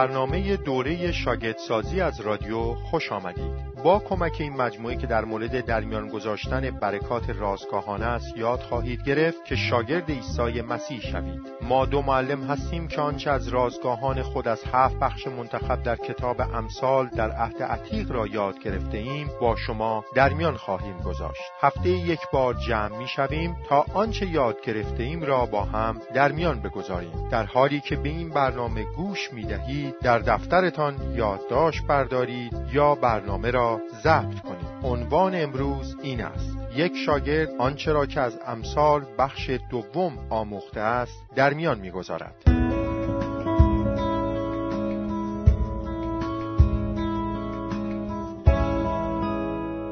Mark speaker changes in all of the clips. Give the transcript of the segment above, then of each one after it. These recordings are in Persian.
Speaker 1: برنامه دوره شاگردسازی از رادیو خوش آمدید. با کمک این مجموعه که در مورد درمیان گذاشتن برکات رازگاهانه است یاد خواهید گرفت که شاگرد عیسی مسیح شوید. ما دو معلم هستیم که آنچه از رازگاهان خود از هفت بخش منتخب در کتاب امثال در عهد عتیق را یاد گرفته ایم با شما درمیان خواهیم گذاشت. هفته یک بار جمع می شویم تا آنچه یاد گرفته ایم را با هم درمیان بگذاریم. در حالی که به این برنامه گوش می دهید در دفترتان یادداشت بردارید یا برنامه را ضبط کنید عنوان امروز این است. یک شاگرد آنچه را که از امثال بخش دوم آموخته است در میان می‌گذارد.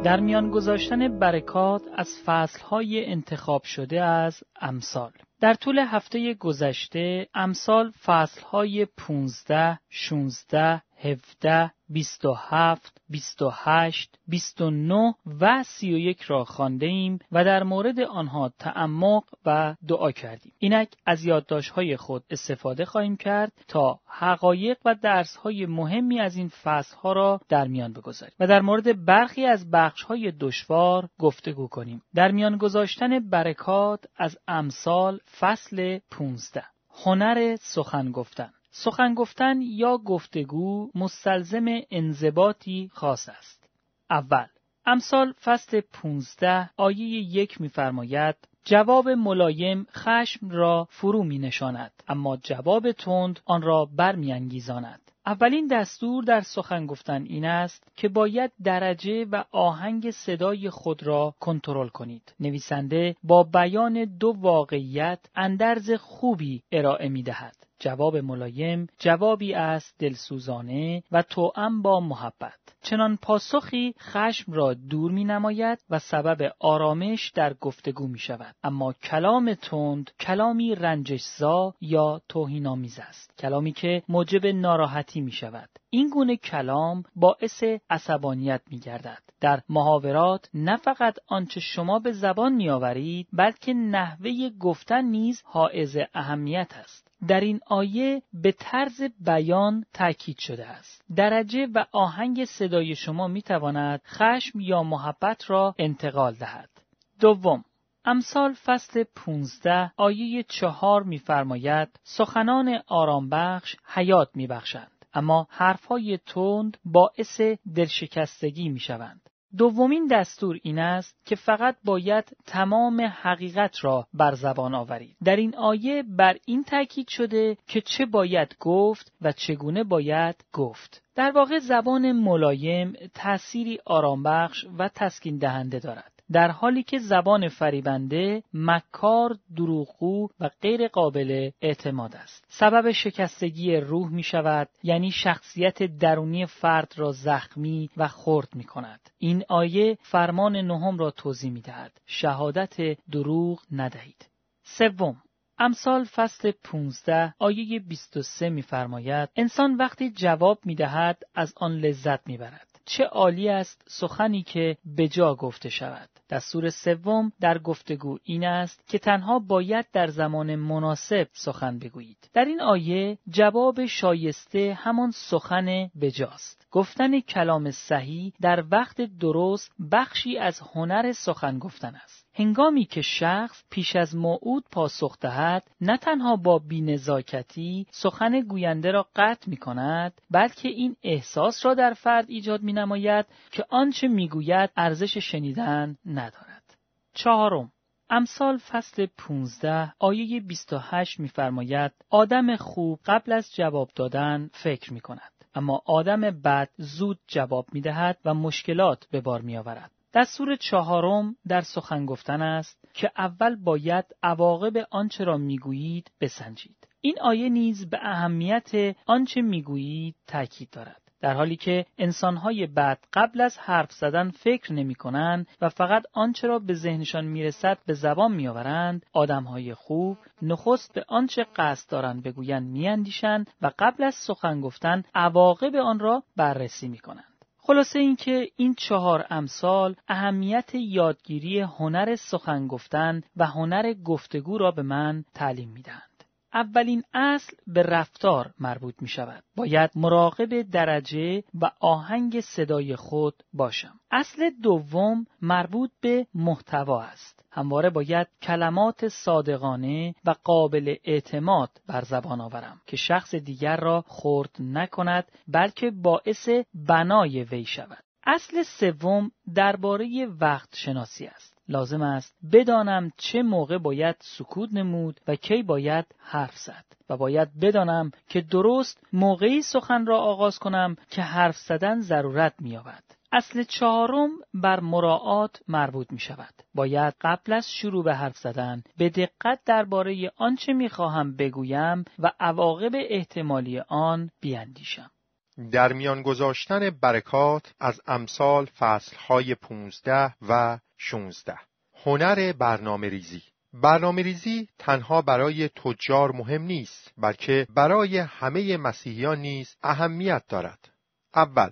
Speaker 2: در میان گذاشتن برکات از فصلهای انتخاب شده از امثال. در طول هفته گذشته امثال فصلهای 15, 16, 17, 27, 28, 29 و 31 را خانده ایم و در مورد آنها تعمق و دعا کردیم. اینک از یادداشت‌های خود استفاده خواهیم کرد تا حقایق و درس‌های مهمی از این فصل‌ها را در میان بگذاریم و در مورد برخی از بخش‌های دشوار گفتگو کنیم. در میان گذاشتن برکات از امثال فصل 15 هنر سخن گفتن سخن گفتن یا گفتگو مستلزم انضباطی خاص است. اول امثال فصل 15 آیه یک می‌فرماید جواب ملایم خشم را فرو می نشاند اما جواب تند آن را برمیانگیزاند اولین دستور در سخن گفتن این است که باید درجه و آهنگ صدای خود را کنترل کنید. نویسنده با بیان دو واقعیت اندرز خوبی ارائه می دهد. جواب ملایم جوابی است دلسوزانه و توأم با محبت چنان پاسخی خشم را دور می نماید و سبب آرامش در گفتگو می شود اما کلام تند کلامی رنجشزا یا توهینآمیز است کلامی که موجب ناراحتی می شود این گونه کلام باعث عصبانیت می گردد. در محاورات نه فقط آنچه شما به زبان می آورید بلکه نحوه گفتن نیز حائز اهمیت است. در این آیه به طرز بیان تاکید شده است. درجه و آهنگ صدای شما می تواند خشم یا محبت را انتقال دهد. دوم امثال فصل 15 آیه چهار می‌فرماید سخنان آرامبخش حیات می‌بخشند اما حرفهای تند باعث دلشکستگی می‌شوند دومین دستور این است که فقط باید تمام حقیقت را بر زبان آورید. در این آیه بر این تاکید شده که چه باید گفت و چگونه باید گفت. در واقع زبان ملایم تأثیری آرامبخش و تسکین دهنده دارد. در حالی که زبان فریبنده مکار دروغگو و غیر قابل اعتماد است. سبب شکستگی روح می شود یعنی شخصیت درونی فرد را زخمی و خرد می کند. این آیه فرمان نهم را توضیح می دهد. شهادت دروغ ندهید. سوم امثال فصل 15 آیه 23 می‌فرماید انسان وقتی جواب می‌دهد از آن لذت می‌برد چه عالی است سخنی که به جا گفته شود. دستور سوم در گفتگو این است که تنها باید در زمان مناسب سخن بگویید. در این آیه جواب شایسته همان سخن بجاست. گفتن کلام صحیح در وقت درست بخشی از هنر سخن گفتن است. هنگامی که شخص پیش از موعود پاسخ دهد نه تنها با بینزاکتی سخن گوینده را قطع می کند بلکه این احساس را در فرد ایجاد می نماید که آنچه می گوید ارزش شنیدن ندارد. چهارم امثال فصل 15 آیه 28 می‌فرماید آدم خوب قبل از جواب دادن فکر می کند اما آدم بد زود جواب می دهد و مشکلات به بار می آورد. دستور چهارم در سخن گفتن است که اول باید عواقب آنچه را می‌گویید بسنجید. این آیه نیز به اهمیت آنچه می‌گویید تاکید دارد. در حالی که انسانهای بد قبل از حرف زدن فکر نمی کنند و فقط آنچه را به ذهنشان می‌رسد به زبان میآورند آدمهای خوب نخست به آنچه قصد دارند بگویند میاندیشند و قبل از سخن گفتن عواقب آن را بررسی می کنند. خلاصه اینکه این چهار امثال اهمیت یادگیری هنر سخن گفتن و هنر گفتگو را به من تعلیم می‌دهند. اولین اصل به رفتار مربوط می شود. باید مراقب درجه و آهنگ صدای خود باشم. اصل دوم مربوط به محتوا است. همواره باید کلمات صادقانه و قابل اعتماد بر زبان آورم که شخص دیگر را خرد نکند بلکه باعث بنای وی شود. اصل سوم درباره وقت شناسی است. لازم است بدانم چه موقع باید سکوت نمود و کی باید حرف زد و باید بدانم که درست موقعی سخن را آغاز کنم که حرف زدن ضرورت می‌یابد. اصل چهارم بر مراعات مربوط می شود. باید قبل از شروع به حرف زدن به دقت درباره آنچه می خواهم بگویم و عواقب احتمالی آن بیاندیشم.
Speaker 1: در میان گذاشتن برکات از امثال فصلهای 15 و 16 هنر برنامه ریزی برنامه ریزی تنها برای تجار مهم نیست بلکه برای همه مسیحیان نیز اهمیت دارد اول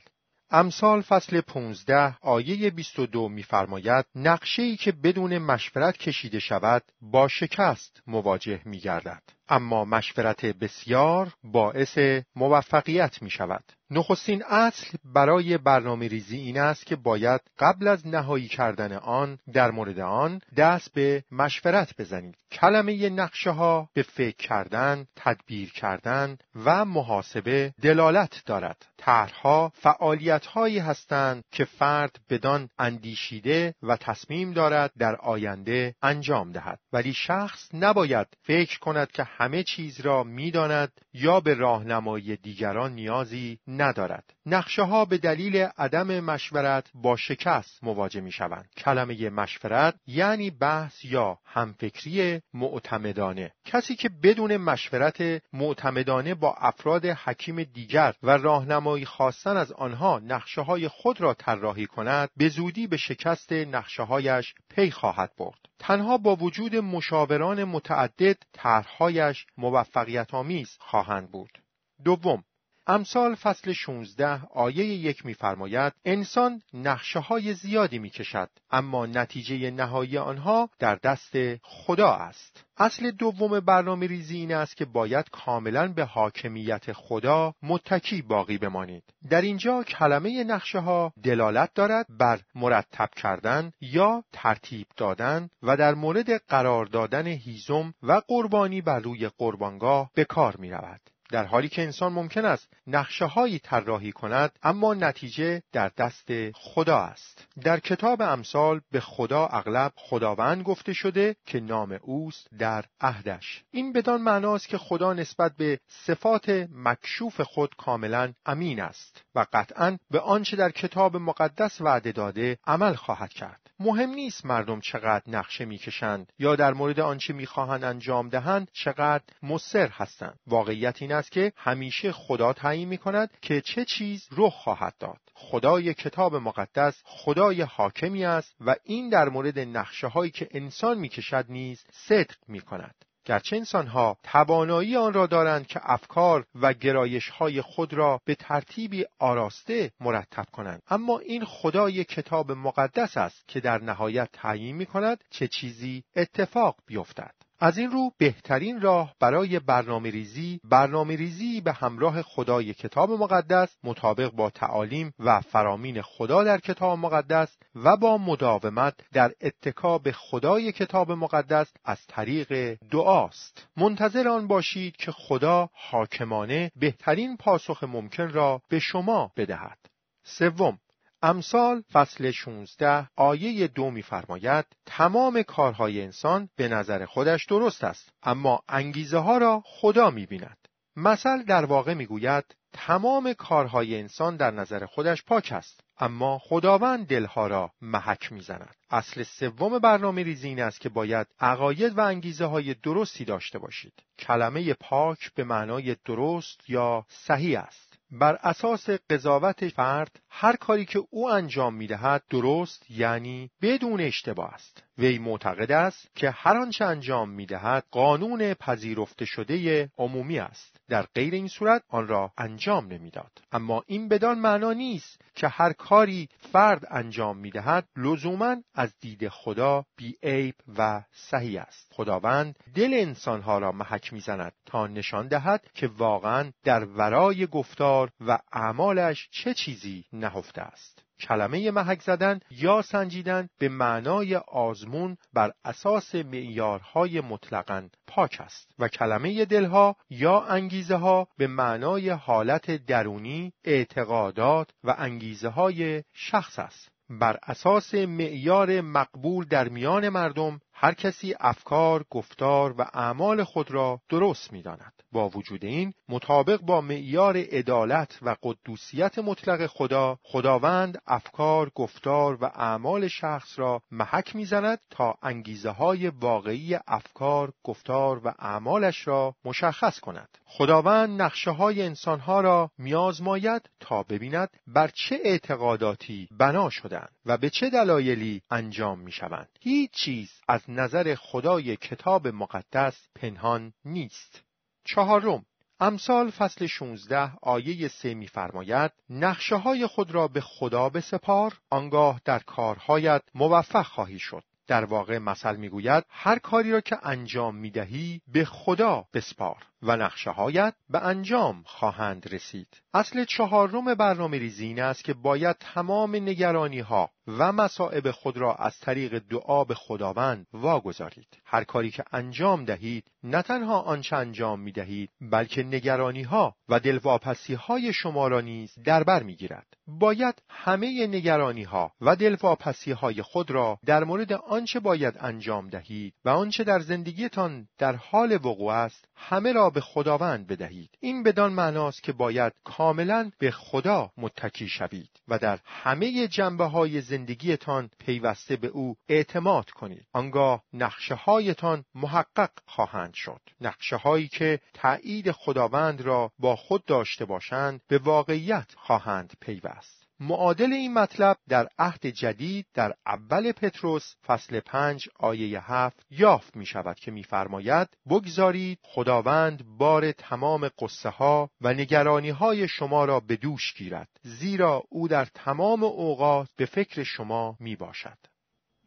Speaker 1: امثال فصل 15 آیه 22 می‌فرماید نقشه‌ای که بدون مشورت کشیده شود با شکست مواجه می‌گردد. اما مشورت بسیار باعث موفقیت می شود. نخستین اصل برای برنامه ریزی این است که باید قبل از نهایی کردن آن در مورد آن دست به مشورت بزنید. کلمه نقشه ها به فکر کردن، تدبیر کردن و محاسبه دلالت دارد. طرحها فعالیت هایی هستند که فرد بدان اندیشیده و تصمیم دارد در آینده انجام دهد. ولی شخص نباید فکر کند که همه چیز را می‌داند یا به راهنمایی دیگران نیازی ندارد. نقشه ها به دلیل عدم مشورت با شکست مواجه می شوند. کلمه مشورت یعنی بحث یا همفکری معتمدانه. کسی که بدون مشورت معتمدانه با افراد حکیم دیگر و راهنمایی خواستن از آنها نقشه های خود را طراحی کند به زودی به شکست نقشه هایش پی خواهد برد. تنها با وجود مشاوران متعدد طرحهایش موفقیت آمیز خواهند بود. دوم امثال فصل 16 آیه یک میفرماید انسان نقشه های زیادی می‌کشد اما نتیجه نهایی آنها در دست خدا است اصل دوم برنامه ریزی این است که باید کاملا به حاکمیت خدا متکی باقی بمانید در اینجا کلمه نقشه ها دلالت دارد بر مرتب کردن یا ترتیب دادن و در مورد قرار دادن هیزم و قربانی بر روی قربانگاه به کار می رود. در حالی که انسان ممکن است نقشه هایی طراحی کند اما نتیجه در دست خدا است. در کتاب امثال به خدا اغلب خداوند گفته شده که نام اوست در عهدش. این بدان معناست که خدا نسبت به صفات مکشوف خود کاملا امین است و قطعا به آنچه در کتاب مقدس وعده داده عمل خواهد کرد. مهم نیست مردم چقدر نقشه می‌کشند یا در مورد آنچه می‌خواهند انجام دهند چقدر مصر هستند. واقعیت این است که همیشه خدا تعیین می کند که چه چیز رخ خواهد داد. خدای کتاب مقدس خدای حاکمی است و این در مورد نقشه هایی که انسان می‌کشد نیز صدق می کند گرچه انسانها توانایی آن را دارند که افکار و گرایش های خود را به ترتیبی آراسته مرتب کنند. اما این خدای کتاب مقدس است که در نهایت تعیین می کند چه چیزی اتفاق بیفتد. از این رو بهترین راه برای برنامه ریزی برنامه ریزی به همراه خدای کتاب مقدس مطابق با تعالیم و فرامین خدا در کتاب مقدس و با مداومت در اتکا به خدای کتاب مقدس از طریق دعاست. منتظر آن باشید که خدا حاکمانه بهترین پاسخ ممکن را به شما بدهد. سوم امثال فصل 16 آیه دو میفرماید تمام کارهای انسان به نظر خودش درست است اما انگیزه ها را خدا می‌بیند. مثل در واقع می‌گوید تمام کارهای انسان در نظر خودش پاک است اما خداوند دلها را محک می‌زند. اصل سوم برنامه ریزی این است که باید عقاید و انگیزه های درستی داشته باشید. کلمه پاک به معنای درست یا صحیح است. بر اساس قضاوت فرد هر کاری که او انجام می‌دهد درست یعنی بدون اشتباه است. وی معتقد است که هر آنچه انجام می‌دهد قانون پذیرفته شده عمومی است. در غیر این صورت آن را انجام نمی‌داد. اما این بدان معنا نیست که هر کاری فرد انجام می‌دهد لزوما از دید خدا بیعیب و صحیح است. خداوند دل انسانها را محک می‌زند تا نشان دهد که واقعا در ورای گفتار و اعمالش چه چیزی نهفته است. کلمه محک زدن یا سنجیدن به معنای آزمون بر اساس معیارهای مطلقا پاک است و کلمه دلها یا انگیزه ها به معنای حالت درونی اعتقادات و انگیزه های شخص است. بر اساس معیار مقبول در میان مردم هر کسی افکار، گفتار و اعمال خود را درست می داند. با وجود این مطابق با معیار عدالت و قدوسیت مطلق خدا خداوند افکار، گفتار و اعمال شخص را محک می‌زند تا انگیزه های واقعی افکار، گفتار و اعمالش را مشخص کند. خداوند نقشه های انسانها را میازماید تا ببیند بر چه اعتقاداتی بنا شدند و به چه دلایلی انجام می شوند. هیچ چیز از نظر خدای کتاب مقدس پنهان نیست. چهارم امثال فصل 16 آیه سه میفرماید نقشه های خود را به خدا بسپار آنگاه در کارهایت موفق خواهی شد در واقع مثل می‌گوید هر کاری را که انجام می‌دهی به خدا بسپار و نقشه هایت به انجام خواهند رسید. اصل چهارم برنامه ریزی این است که باید تمام نگرانی ها و مصائب خود را از طریق دعا به خداوند واگذارید. هر کاری که انجام دهید نه تنها آنچه انجام می دهید بلکه نگرانی ها و دلواپسی های شما را نیز در بر می گیرد. باید همه نگرانی ها و دلواپسی های خود را در مورد آنچه باید انجام دهید و آنچه در زندگیتان در حال وقوع است همه را به خداوند بدهید. این بدان معناست که باید کاملا به خدا متکی شوید و در همه جنبه های زندگیتان پیوسته به او اعتماد کنید. آنگاه نقشه هایتان محقق خواهند شد. نقشه هایی که تایید خداوند را با خود داشته باشند به واقعیت خواهند پیوست. معادل این مطلب در عهد جدید در اول پتروس فصل پنج آیه هفت یافت می شود که میفرماید بگذارید خداوند بار تمام قصه ها و نگرانی های شما را به دوش گیرد زیرا او در تمام اوقات به فکر شما می باشد.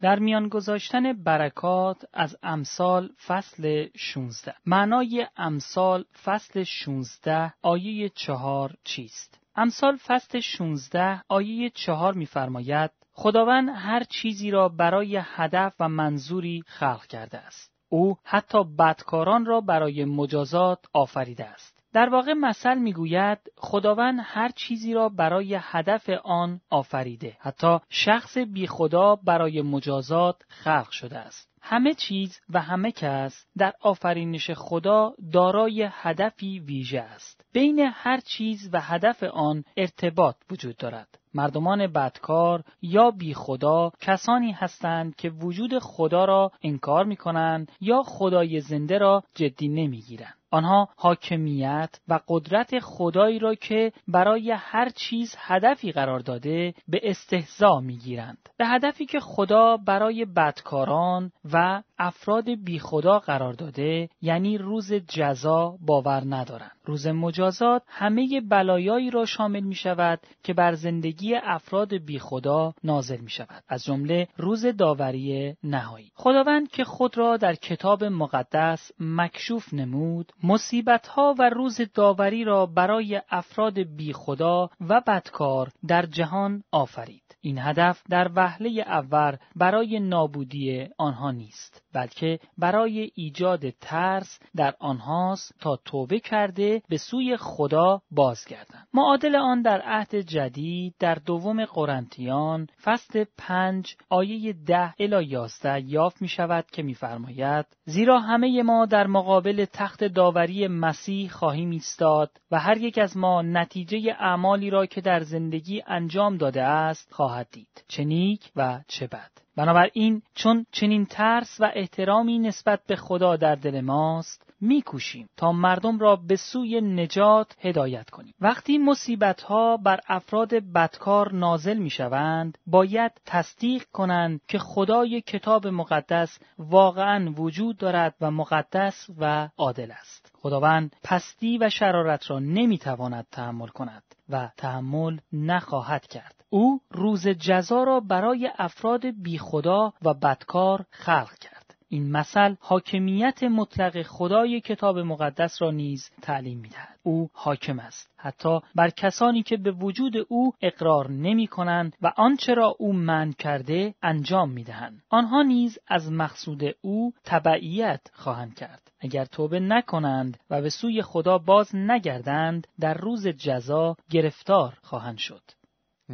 Speaker 2: در میان گذاشتن برکات از امثال فصل 16 معنای امثال فصل 16 آیه چهار چیست؟ امثال فصل 16 آیه چهار میفرماید خداوند هر چیزی را برای هدف و منظوری خلق کرده است. او حتی بدکاران را برای مجازات آفریده است. در واقع مثل می‌گوید خداوند هر چیزی را برای هدف آن آفریده حتی شخص بی خدا برای مجازات خلق شده است همه چیز و همه کس در آفرینش خدا دارای هدفی ویژه است. بین هر چیز و هدف آن ارتباط وجود دارد. مردمان بدکار یا بی خدا کسانی هستند که وجود خدا را انکار می کنند یا خدای زنده را جدی نمی گیرند. آنها حاکمیت و قدرت خدایی را که برای هر چیز هدفی قرار داده به استهزا می‌گیرند. به هدفی که خدا برای بدکاران و افراد بی خدا قرار داده یعنی روز جزا باور ندارند. روز مجازات همه بلایایی را شامل می شود که بر زندگی افراد بی خدا نازل می شود از جمله روز داوری نهایی. خداوند که خود را در کتاب مقدس مکشوف نمود مصیبت ها و روز داوری را برای افراد بی خدا و بدکار در جهان آفرید. این هدف در وهله اول برای نابودی آنها نیست. بلکه برای ایجاد ترس در آنهاست تا توبه کرده به سوی خدا بازگردند. معادل آن در عهد جدید در دوم قرنتیان فصل پنج آیه ده الی یازده یافت می شود که میفرماید زیرا همه ما در مقابل تخت داوری مسیح خواهیم ایستاد و هر یک از ما نتیجه اعمالی را که در زندگی انجام داده است خواهد دید. چه نیک و چه بد؟ بنابراین چون چنین ترس و احترامی نسبت به خدا در دل ماست میکوشیم تا مردم را به سوی نجات هدایت کنیم. وقتی مصیبت ها بر افراد بدکار نازل می‌شوند باید تصدیق کنند که خدای کتاب مقدس واقعا وجود دارد و مقدس و عادل است. خداوند پستی و شرارت را نمی‌تواند تحمل کند و تحمل نخواهد کرد. او روز جزا را برای افراد بیخدا و بدکار خلق کرد. این مثل حاکمیت مطلق خدای کتاب مقدس را نیز تعلیم می‌دهد او حاکم است حتی بر کسانی که به وجود او اقرار نمی کنند و آنچه را او من کرده انجام می دهند. آنها نیز از مقصود او تبعیت خواهند کرد. اگر توبه نکنند و به سوی خدا باز نگردند در روز جزا گرفتار خواهند شد.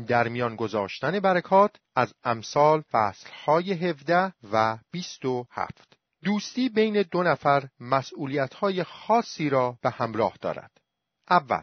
Speaker 1: در میان گذاشتن برکات از امثال فصلهای 17 و 27 دوستی بین دو نفر مسئولیتهای خاصی را به همراه دارد. اول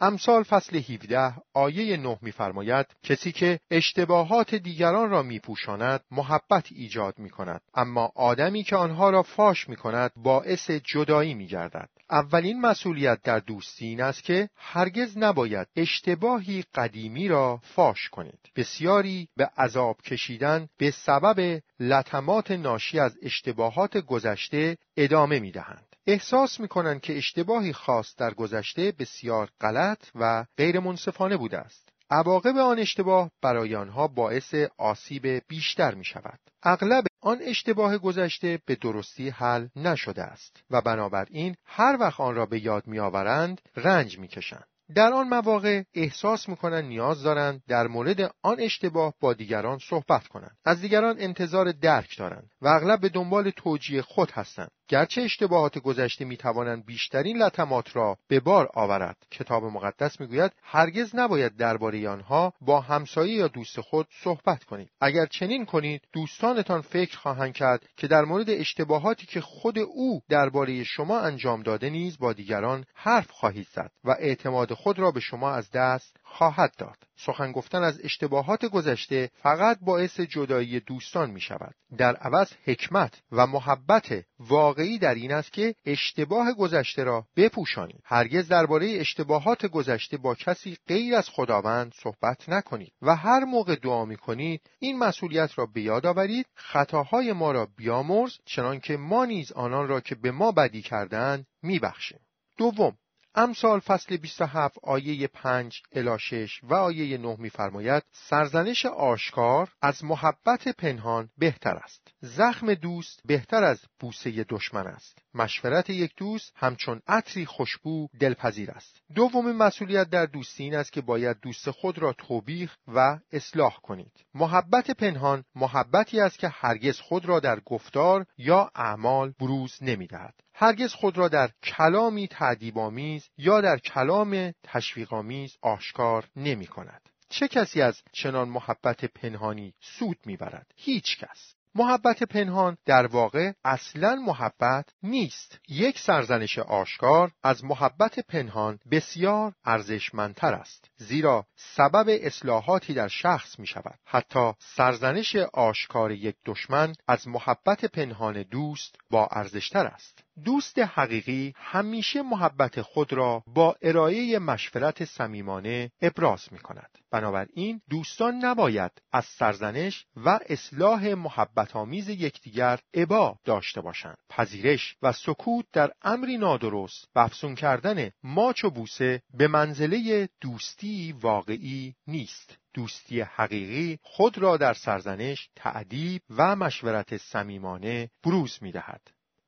Speaker 1: امثال فصل 17 آیه 9 می‌فرماید کسی که اشتباهات دیگران را میپوشاند محبت ایجاد می کند اما آدمی که آنها را فاش می کند باعث جدایی می گردد اولین مسئولیت در دوستی این است که هرگز نباید اشتباهی قدیمی را فاش کنید. بسیاری به عذاب کشیدن به سبب لطمات ناشی از اشتباهات گذشته ادامه می دهند. احساس می‌کنند که اشتباهی خاص در گذشته بسیار غلط و غیر منصفانه بوده است. عواقب آن اشتباه برای آنها باعث آسیب بیشتر می شود. اغلب آن اشتباه گذشته به درستی حل نشده است و بنابراین هر وقت آن را به یاد می آورند رنج می کشند. در آن مواقع احساس می‌کنند نیاز دارند در مورد آن اشتباه با دیگران صحبت کنند از دیگران انتظار درک دارند و اغلب به دنبال توجیه خود هستند گرچه اشتباهات گذشته می توانند بیشترین لطمات را به بار آورد. کتاب مقدس می‌گوید هرگز نباید درباره آنها با همسایه یا دوست خود صحبت کنید. اگر چنین کنید دوستانتان فکر خواهند کرد که در مورد اشتباهاتی که خود او درباره شما انجام داده نیز با دیگران حرف خواهید زد و اعتماد خود را به شما از دست خواهد داد. سخن گفتن از اشتباهات گذشته فقط باعث جدایی دوستان می شود در عوض حکمت و محبت واقعی در این است که اشتباه گذشته را بپوشانید. هرگز درباره اشتباهات گذشته با کسی غیر از خداوند صحبت نکنید و هر موقع دعا می کنید این مسئولیت را به یاد آورید خطاهای ما را بیامرز چنانکه ما نیز آنان را که به ما بدی کردند میبخشیم. دوم امثال فصل 27 آیه 5 الی 6 و آیه 9 میفرماید سرزنش آشکار از محبت پنهان بهتر است. زخم دوست بهتر از بوسه دشمن است. مشورت یک دوست همچون عطری خوشبو دلپذیر است. دومین مسئولیت در دوستی این است که باید دوست خود را توبیخ و اصلاح کنید. محبت پنهان محبتی است که هرگز خود را در گفتار یا اعمال بروز نمی‌دهد. هرگز خود را در کلامی تعدیبآمیز یا در کلام تشویقآمیز آشکار نمی کند. چه کسی از چنان محبت پنهانی سود می‌برد؟ هیچ کس. محبت پنهان در واقع اصلا محبت نیست یک سرزنش آشکار از محبت پنهان بسیار ارزشمندتر است زیرا سبب اصلاحاتی در شخص می شود حتی سرزنش آشکار یک دشمن از محبت پنهان دوست با ارزشتر است دوست حقیقی همیشه محبت خود را با ارائه مشورت صمیمانه ابراز می کند. بنابراین دوستان نباید از سرزنش و اصلاح محبت آمیز یکدیگر عبا داشته باشند. پذیرش و سکوت در امری نادرست و افسون کردن ماچ و بوسه به منزله دوستی واقعی نیست. دوستی حقیقی خود را در سرزنش، تعدیب و مشورت صمیمانه بروز می دهد.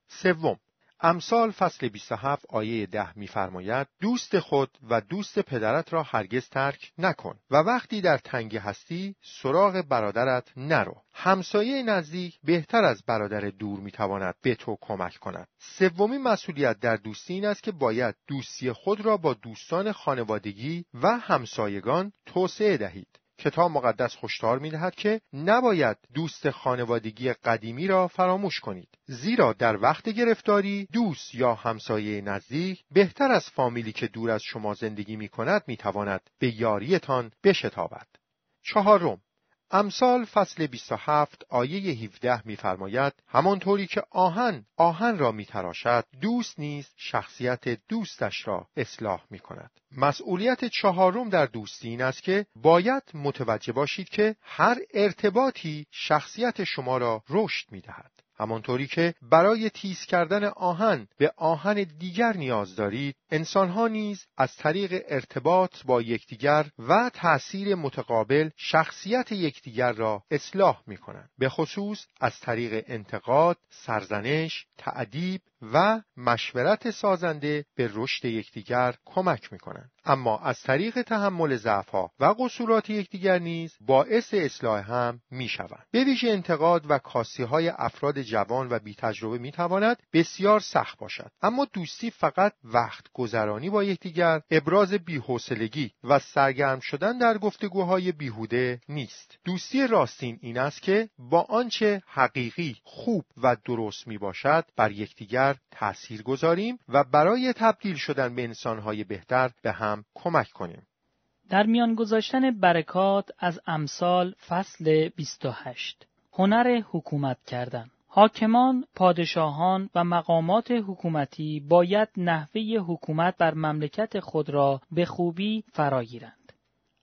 Speaker 1: سوم امثال فصل 27 آیه 10 میفرماید دوست خود و دوست پدرت را هرگز ترک نکن و وقتی در تنگی هستی سراغ برادرت نرو. همسایه نزدیک بهتر از برادر دور می‌تواند به تو کمک کند. سومین مسئولیت در دوستی این است که باید دوستی خود را با دوستان خانوادگی و همسایگان توسعه دهید. کتاب مقدس هشدار می‌دهد که نباید دوست خانوادگی قدیمی را فراموش کنید زیرا در وقت گرفتاری دوست یا همسایه نزدیک بهتر از فامیلی که دور از شما زندگی می کند می تواند به یاریتان بشتابد. چهارم امثال فصل 27 آیه 17 میفرماید همانطوری که آهن آهن را میتراشد دوست نیز شخصیت دوستش را اصلاح می کند. مسئولیت چهارم در دوستی این است که باید متوجه باشید که هر ارتباطی شخصیت شما را رشد می دهد. همانطوری که برای تیز کردن آهن به آهن دیگر نیاز دارید انسانها نیز از طریق ارتباط با یکدیگر و تأثیر متقابل شخصیت یکدیگر را اصلاح می کنند به خصوص از طریق انتقاد، سرزنش، تعدیب و مشورت سازنده به رشد یکدیگر کمک می کنند. اما از طریق تحمل ضعفها و قصورات یکدیگر نیز باعث اصلاح هم می شوند. به ویژه انتقاد و کاسی های افراد جوان و بی تجربه می تواند بسیار سخت باشد. اما دوستی فقط وقت گذرانی با یکدیگر ابراز بیحوصلگی و سرگرم شدن در گفتگوهای بیهوده نیست. دوستی راستین این است که با آنچه حقیقی، خوب و درست می باشد بر یکدیگر تأثیر گذاریم و برای تبدیل شدن به انسانهای بهتر به هم کمک کنیم.
Speaker 2: در میان گذاشتن برکات از امثال فصل 28 هنر حکومت کردن حاکمان، پادشاهان و مقامات حکومتی باید نحوه حکومت بر مملکت خود را به خوبی فراگیرند.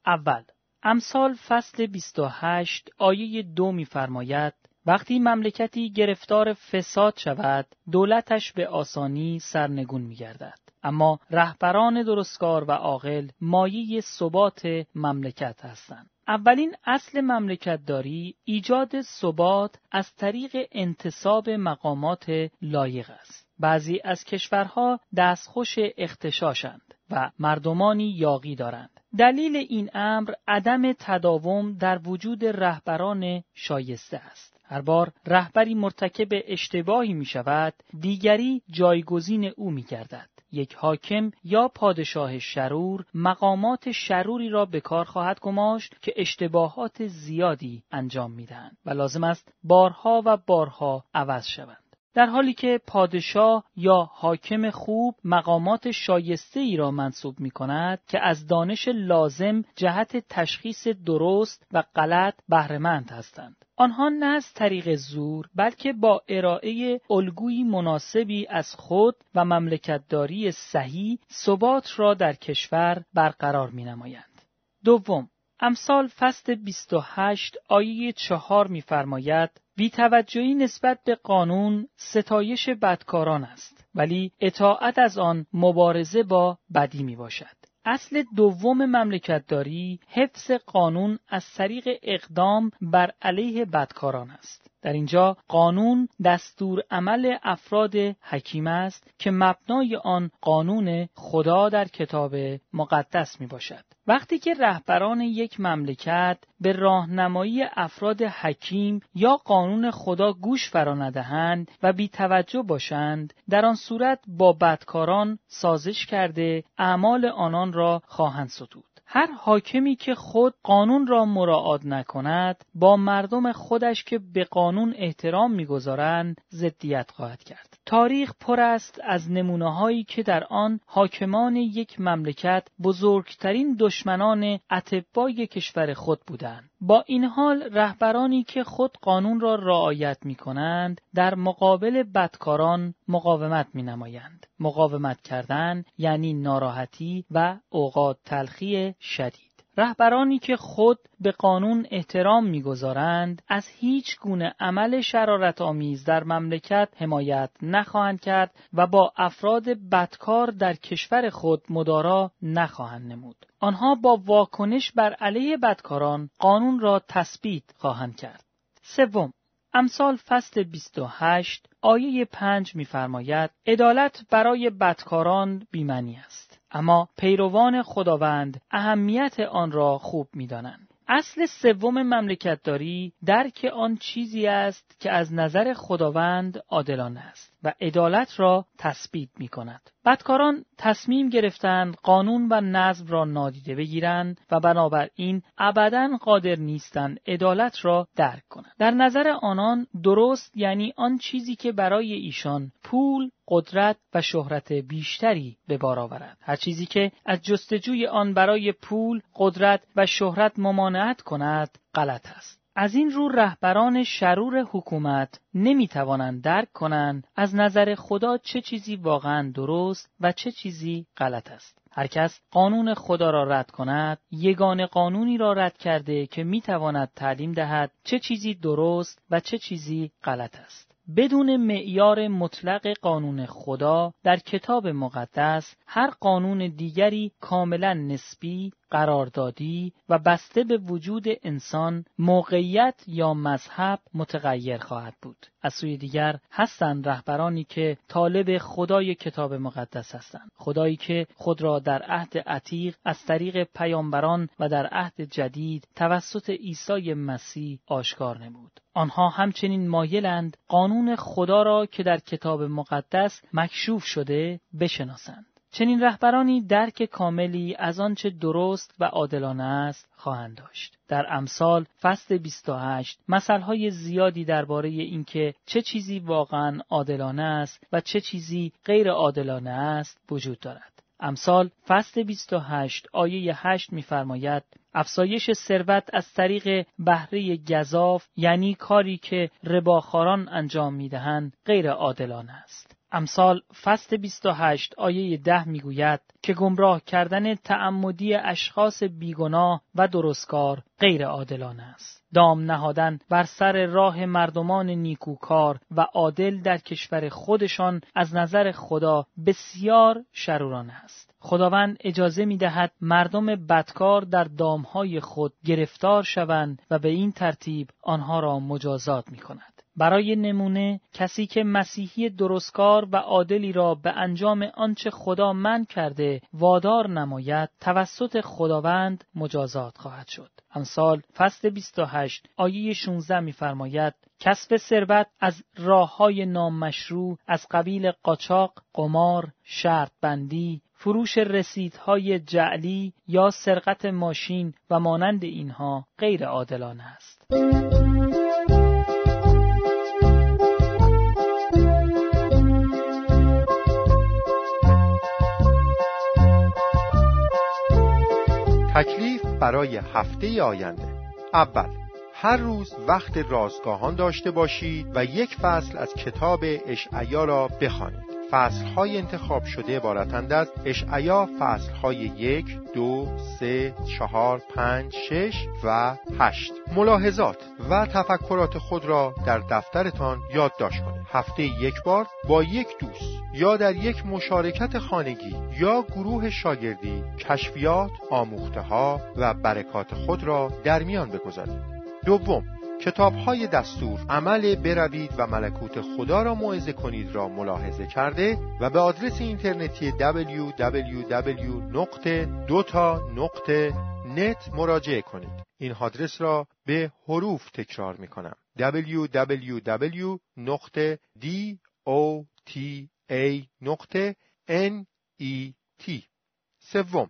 Speaker 2: اول امثال فصل 28 آیه دو می‌فرماید وقتی مملکتی گرفتار فساد شود دولتش به آسانی سرنگون می گردد. اما رهبران درستکار و عاقل مایه ثبات مملکت هستند. اولین اصل مملکتداری ایجاد ثبات از طریق انتصاب مقامات لایق است. بعضی از کشورها دستخوش اختشاشند و مردمانی یاقی دارند. دلیل این امر عدم تداوم در وجود رهبران شایسته است. هر بار رهبری مرتکب اشتباهی می شود دیگری جایگزین او می گردد. یک حاکم یا پادشاه شرور مقامات شروری را به کار خواهد گماشت که اشتباهات زیادی انجام می‌دهند و لازم است بارها و بارها عوض شوند. در حالی که پادشاه یا حاکم خوب مقامات شایسته ای را منصوب می کند که از دانش لازم جهت تشخیص درست و غلط بهرهمند هستند. آنها نه از طریق زور بلکه با ارائه الگویی مناسبی از خود و مملکتداری صحیح ثبات را در کشور برقرار می نمایند. دوم امثال فصل 28 آیه چهار می‌فرماید بیتوجهی نسبت به قانون ستایش بدکاران است ولی اطاعت از آن مبارزه با بدی می باشد. اصل دوم مملکتداری حفظ قانون از طریق اقدام بر علیه بدکاران است. در اینجا قانون دستور عمل افراد حکیم است که مبنای آن قانون خدا در کتاب مقدس می باشد. وقتی که رهبران یک مملکت به راهنمایی افراد حکیم یا قانون خدا گوش فرا ندهند و بی توجه باشند در آن صورت با بدکاران سازش کرده اعمال آنان را خواهند ستود هر حاکمی که خود قانون را مراعات نکند با مردم خودش که به قانون احترام می‌گذارند ضدیت خواهد کرد. تاریخ پر است از نمونه هایی که در آن حاکمان یک مملکت بزرگترین دشمنان اتباع کشور خود بودند با این حال رهبرانی که خود قانون را رعایت می کنند در مقابل بدکاران مقاومت می نمایند. مقاومت کردن یعنی ناراحتی و اوقات تلخی شدید. رهبرانی که خود به قانون احترام می‌گذارند از هیچ گونه عمل شرارت آمیز در مملکت حمایت نخواهند کرد و با افراد بدکار در کشور خود مدارا نخواهند نمود. آنها با واکنش بر علیه بدکاران قانون را تثبیت خواهند کرد. سوم امثال فصل 28 آیه 5 می‌فرماید عدالت برای بدکاران بیمنی است اما پیروان خداوند اهمیت آن را خوب می‌دانند اصل سوم مملکتداری درک آن چیزی است که از نظر خداوند عادلانه است. و عدالت را تثبیت می کند. بدکاران تصمیم گرفتند قانون و نظم را نادیده بگیرند و بنابراین ابدا قادر نیستند عدالت را درک کنند. در نظر آنان درست یعنی آن چیزی که برای ایشان پول قدرت و شهرت بیشتری به بار آورد. هر چیزی که از جستجوی آن برای پول قدرت و شهرت ممانعت کند غلط است. از این رو رهبران شرور حکومت نمی توانند درک کنند از نظر خدا چه چیزی واقعا درست و چه چیزی غلط است. هر کس قانون خدا را رد کند یگان قانونی را رد کرده که می تواند تعلیم دهد چه چیزی درست و چه چیزی غلط است. بدون معیار مطلق قانون خدا در کتاب مقدس هر قانون دیگری کاملا نسبی قراردادی و بسته به وجود انسان موقعیت یا مذهب متغیر خواهد بود. از سوی دیگر هستند رهبرانی که طالب خدای کتاب مقدس هستند. خدایی که خود را در عهد عتیق از طریق پیامبران و در عهد جدید توسط عیسی مسیح آشکار نمود. آنها همچنین مایلند قانون خدا را که در کتاب مقدس مکشوف شده بشناسند. چنین رهبرانی درک کاملی از آنچه درست و عادلانه است خواهند داشت. در امثال فصل 28 مثلهای زیادی درباره اینکه چه چیزی واقعا عادلانه است و چه چیزی غیر عادلانه است وجود دارد. امثال فصل 28 آیه 8 می‌فرماید افزایش ثروت از طریق بهره گذاف یعنی کاری که رباخاران انجام می‌دهند غیر عادلانه است. امثال فصل 28 آیه 10 می‌گوید که گمراه کردن تعمدی اشخاص بیگناه و درستکار غیر عادلانه است. دام نهادن بر سر راه مردمان نیکوکار و عادل در کشور خودشان از نظر خدا بسیار شرورانه است. خداوند اجازه می دهد مردم بدکار در دامهای خود گرفتار شوند و به این ترتیب آنها را مجازات می کند. برای نمونه کسی که مسیحی درستکار و عادلی را به انجام آنچه خدا من کرده وادار نماید توسط خداوند مجازات خواهد شد. امثال فصل 28 آیه 16 می‌فرماید کسب ثروت از راه های نامشروع از قبیل قاچاق، قمار، شرط بندی، فروش رسیدهای جعلی یا سرقت ماشین و مانند اینها غیر عادلانه است.
Speaker 1: تکلیف برای هفته آینده. اول هر روز وقت رازگاهان داشته باشید و یک فصل از کتاب اشعیا را بخوانید. فصل های انتخاب شده عبارتند از اشعیا فصل های یک، دو، سه، چهار، پنج، شش و هشت. ملاحظات و تفکرات خود را در دفترتان یادداشت کنید. هفته یک بار با یک دوست یا در یک مشارکت خانگی یا گروه شاگردی کشفیات، آموخته و برکات خود را در میان بگذارید. دوم کتاب های دستور عمل بروید و ملکوت خدا را موعظه کنید را ملاحظه کرده و به آدرس اینترنتی www.dota.net مراجعه کنید. این آدرس را به حروف تکرار می کنم www.dota.net سوم.